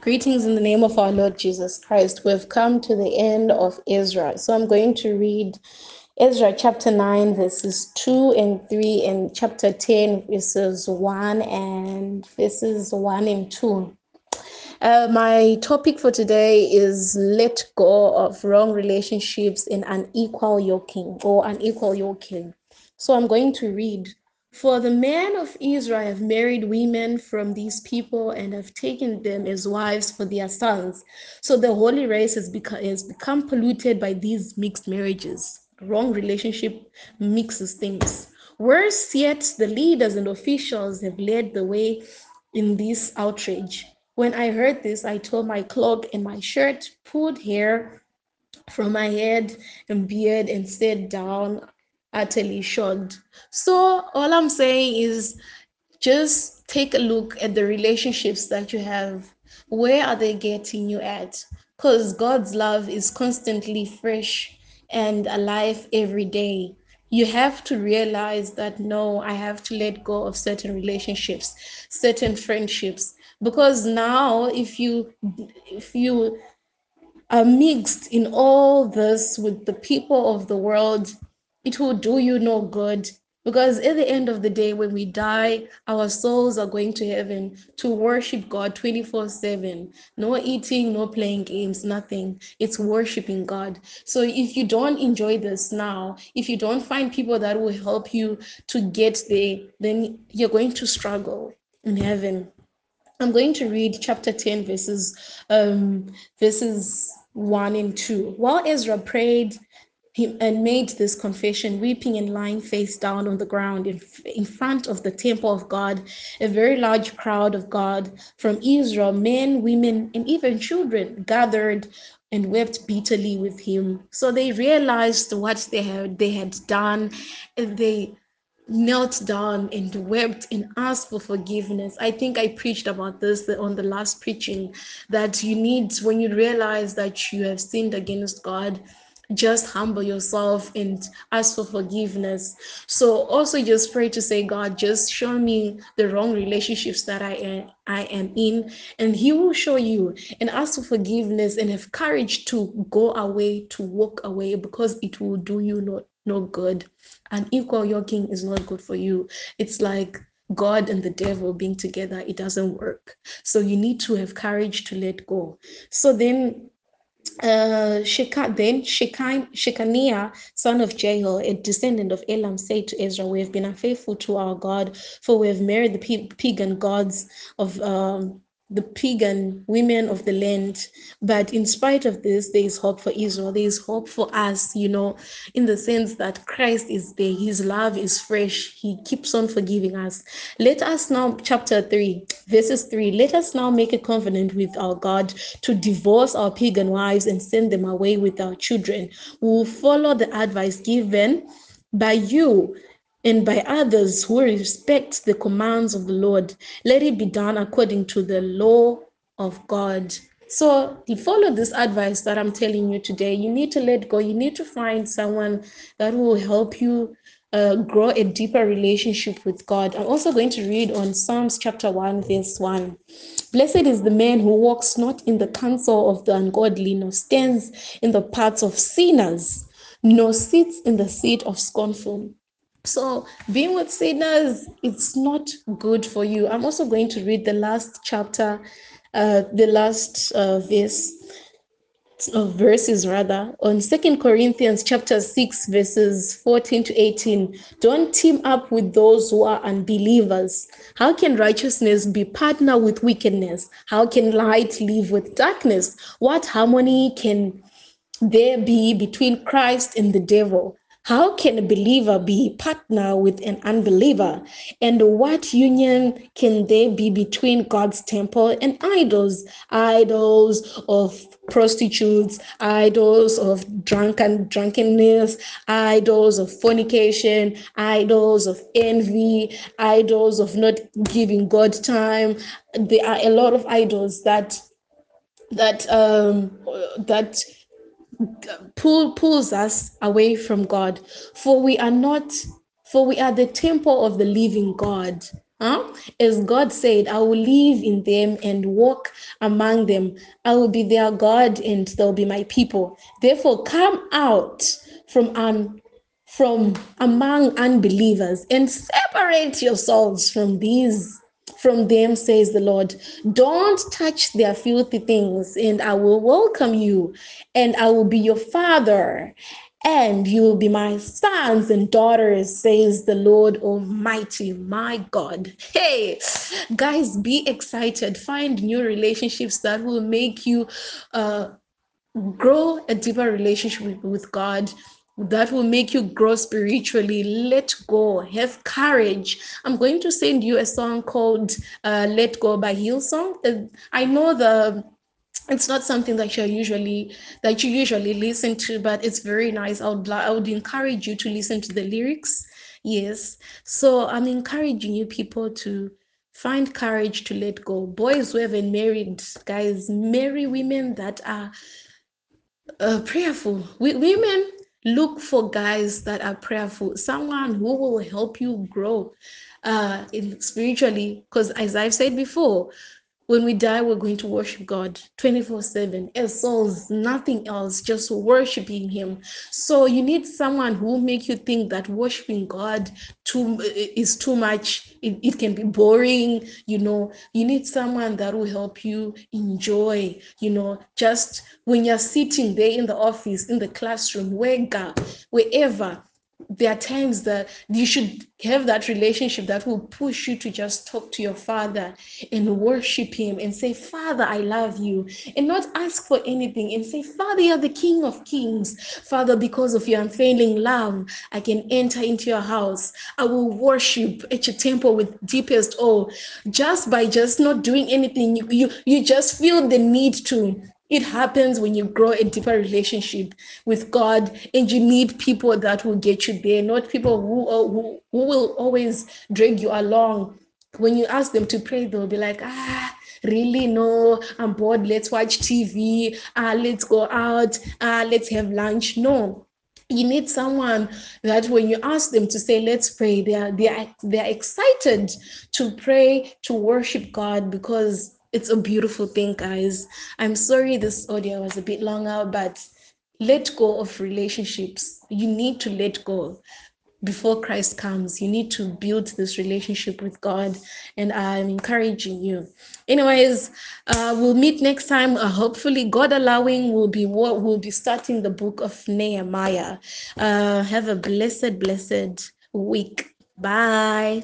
Greetings in the name of our Lord Jesus Christ. We've come to the end of Ezra. So I'm going to read Ezra chapter 9, verses 2 and 3, and chapter 10, verses 1 and verses 1 and 2. Uh, my topic for today is let go of wrong relationships and unequal yoking or unequal yoking. So I'm going to read for the men of Israel have married women from these people and have taken them as wives for their sons. So the holy race has become, has become polluted by these mixed marriages. Wrong relationship mixes things. Worse yet, the leaders and officials have led the way in this outrage. When I heard this, I tore my cloak and my shirt, pulled hair from my head and beard, and sat down utterly shocked. So all I'm saying is just take a look at the relationships that you have. Where are they getting you at? Because God's love is constantly fresh and alive every day. You have to realize that no, I have to let go of certain relationships, certain friendships. Because now if you if you are mixed in all this with the people of the world, it will do you no good. Because at the end of the day when we die our souls are going to heaven to worship god 24 7 no eating no playing games nothing. It's worshiping god. So if you don't enjoy this now if you don't find people that will help you to get there then you're going to struggle in heaven. I'm going to read chapter 10 verses um verses 1 and 2 while ezra prayed and made this confession, weeping and lying face down on the ground in, in front of the temple of God. A very large crowd of God from Israel, men, women, and even children gathered and wept bitterly with him. So they realized what they had they had done, and they knelt down and wept and asked for forgiveness. I think I preached about this on the last preaching that you need when you realize that you have sinned against God just humble yourself and ask for forgiveness. So also just pray to say, God, just show me the wrong relationships that I am, I am in, and He will show you. And ask for forgiveness and have courage to go away, to walk away, because it will do you no, no good. And equal yoking is not good for you. It's like God and the devil being together, it doesn't work. So you need to have courage to let go. So then uh, then Shekan, Shekaniah, son of Jehiel, a descendant of Elam, said to Ezra, We have been unfaithful to our God, for we have married the pagan gods of um, the pagan women of the land. But in spite of this, there is hope for Israel. There is hope for us, you know, in the sense that Christ is there. His love is fresh. He keeps on forgiving us. Let us now, chapter 3, verses 3, let us now make a covenant with our God to divorce our pagan wives and send them away with our children. We will follow the advice given by you and by others who respect the commands of the Lord. Let it be done according to the law of God. So, to follow this advice that I'm telling you today, you need to let go. You need to find someone that will help you uh, grow a deeper relationship with God. I'm also going to read on Psalms chapter 1, verse 1. Blessed is the man who walks not in the counsel of the ungodly, nor stands in the paths of sinners, nor sits in the seat of scornful so being with sinners, it's not good for you. I'm also going to read the last chapter, uh, the last uh, verse of verses rather on second corinthians chapter 6 verses 14 to 18 don't team up with those who are unbelievers. How can righteousness be partner with wickedness? How can light live with darkness? What harmony can there be between christ and the devil how can a believer be partner with an unbeliever? And what union can there be between God's temple and idols? Idols of prostitutes, idols of drunken drunkenness, idols of fornication, idols of envy, idols of not giving God time. There are a lot of idols that that um that pull, pulls us away from God. For we are not, for we are the temple of the living God. Huh? As God said, I will live in them and walk among them. I will be their God and they'll be my people. Therefore, come out from um, from among unbelievers and separate yourselves from these from them says the lord don't touch their filthy things and i will welcome you and i will be your father and you will be my sons and daughters, says the Lord Almighty, my God. Hey, guys, be excited. Find new relationships that will make you uh, grow a deeper relationship with God. That will make you grow spiritually. Let go. Have courage. I'm going to send you a song called uh, "Let Go" by Hillsong. Uh, I know the it's not something that you usually that you usually listen to but it's very nice i would i would encourage you to listen to the lyrics yes so i'm encouraging you people to find courage to let go boys who haven't married guys marry women that are uh, prayerful we, women look for guys that are prayerful someone who will help you grow uh spiritually because as i've said before when we die, we're going to worship God 24 7 as souls, nothing else, just worshiping Him. So you need someone who will make you think that worshiping God too eh, is too much. It, it can be boring, you know. You need someone that will help you enjoy, you know, just when you're sitting there in the office, in the classroom, wherever, wherever there are times that you should have that relationship that will push you to just talk to your father and worship him and say, Father, I love you, and not ask for anything and say, Father, you're the King of Kings. Father, because of your unfailing love, I can enter into your house. I will worship at your temple with deepest awe. Just by just not doing anything, you, you, you just feel the need to it happens when you grow a deeper relationship with God and you need people that will get you there, not people who, who, who will always drag you along. When you ask them to pray, they'll be like, ah, really? No, I'm bored. Let's watch TV. Ah, let's go out. Ah, let's have lunch. No, you need someone that when you ask them to say let's pray they are they are they are excited to pray to worship god because it's a beautiful thing, guys. I'm sorry this audio was a bit longer, but let go of relationships. You need to let go before Christ comes. You need to build this relationship with God, and I'm encouraging you. Anyways, uh, we'll meet next time. Uh, hopefully, God allowing, we'll be what we'll be starting the book of Nehemiah. Uh, have a blessed, blessed week. Bye.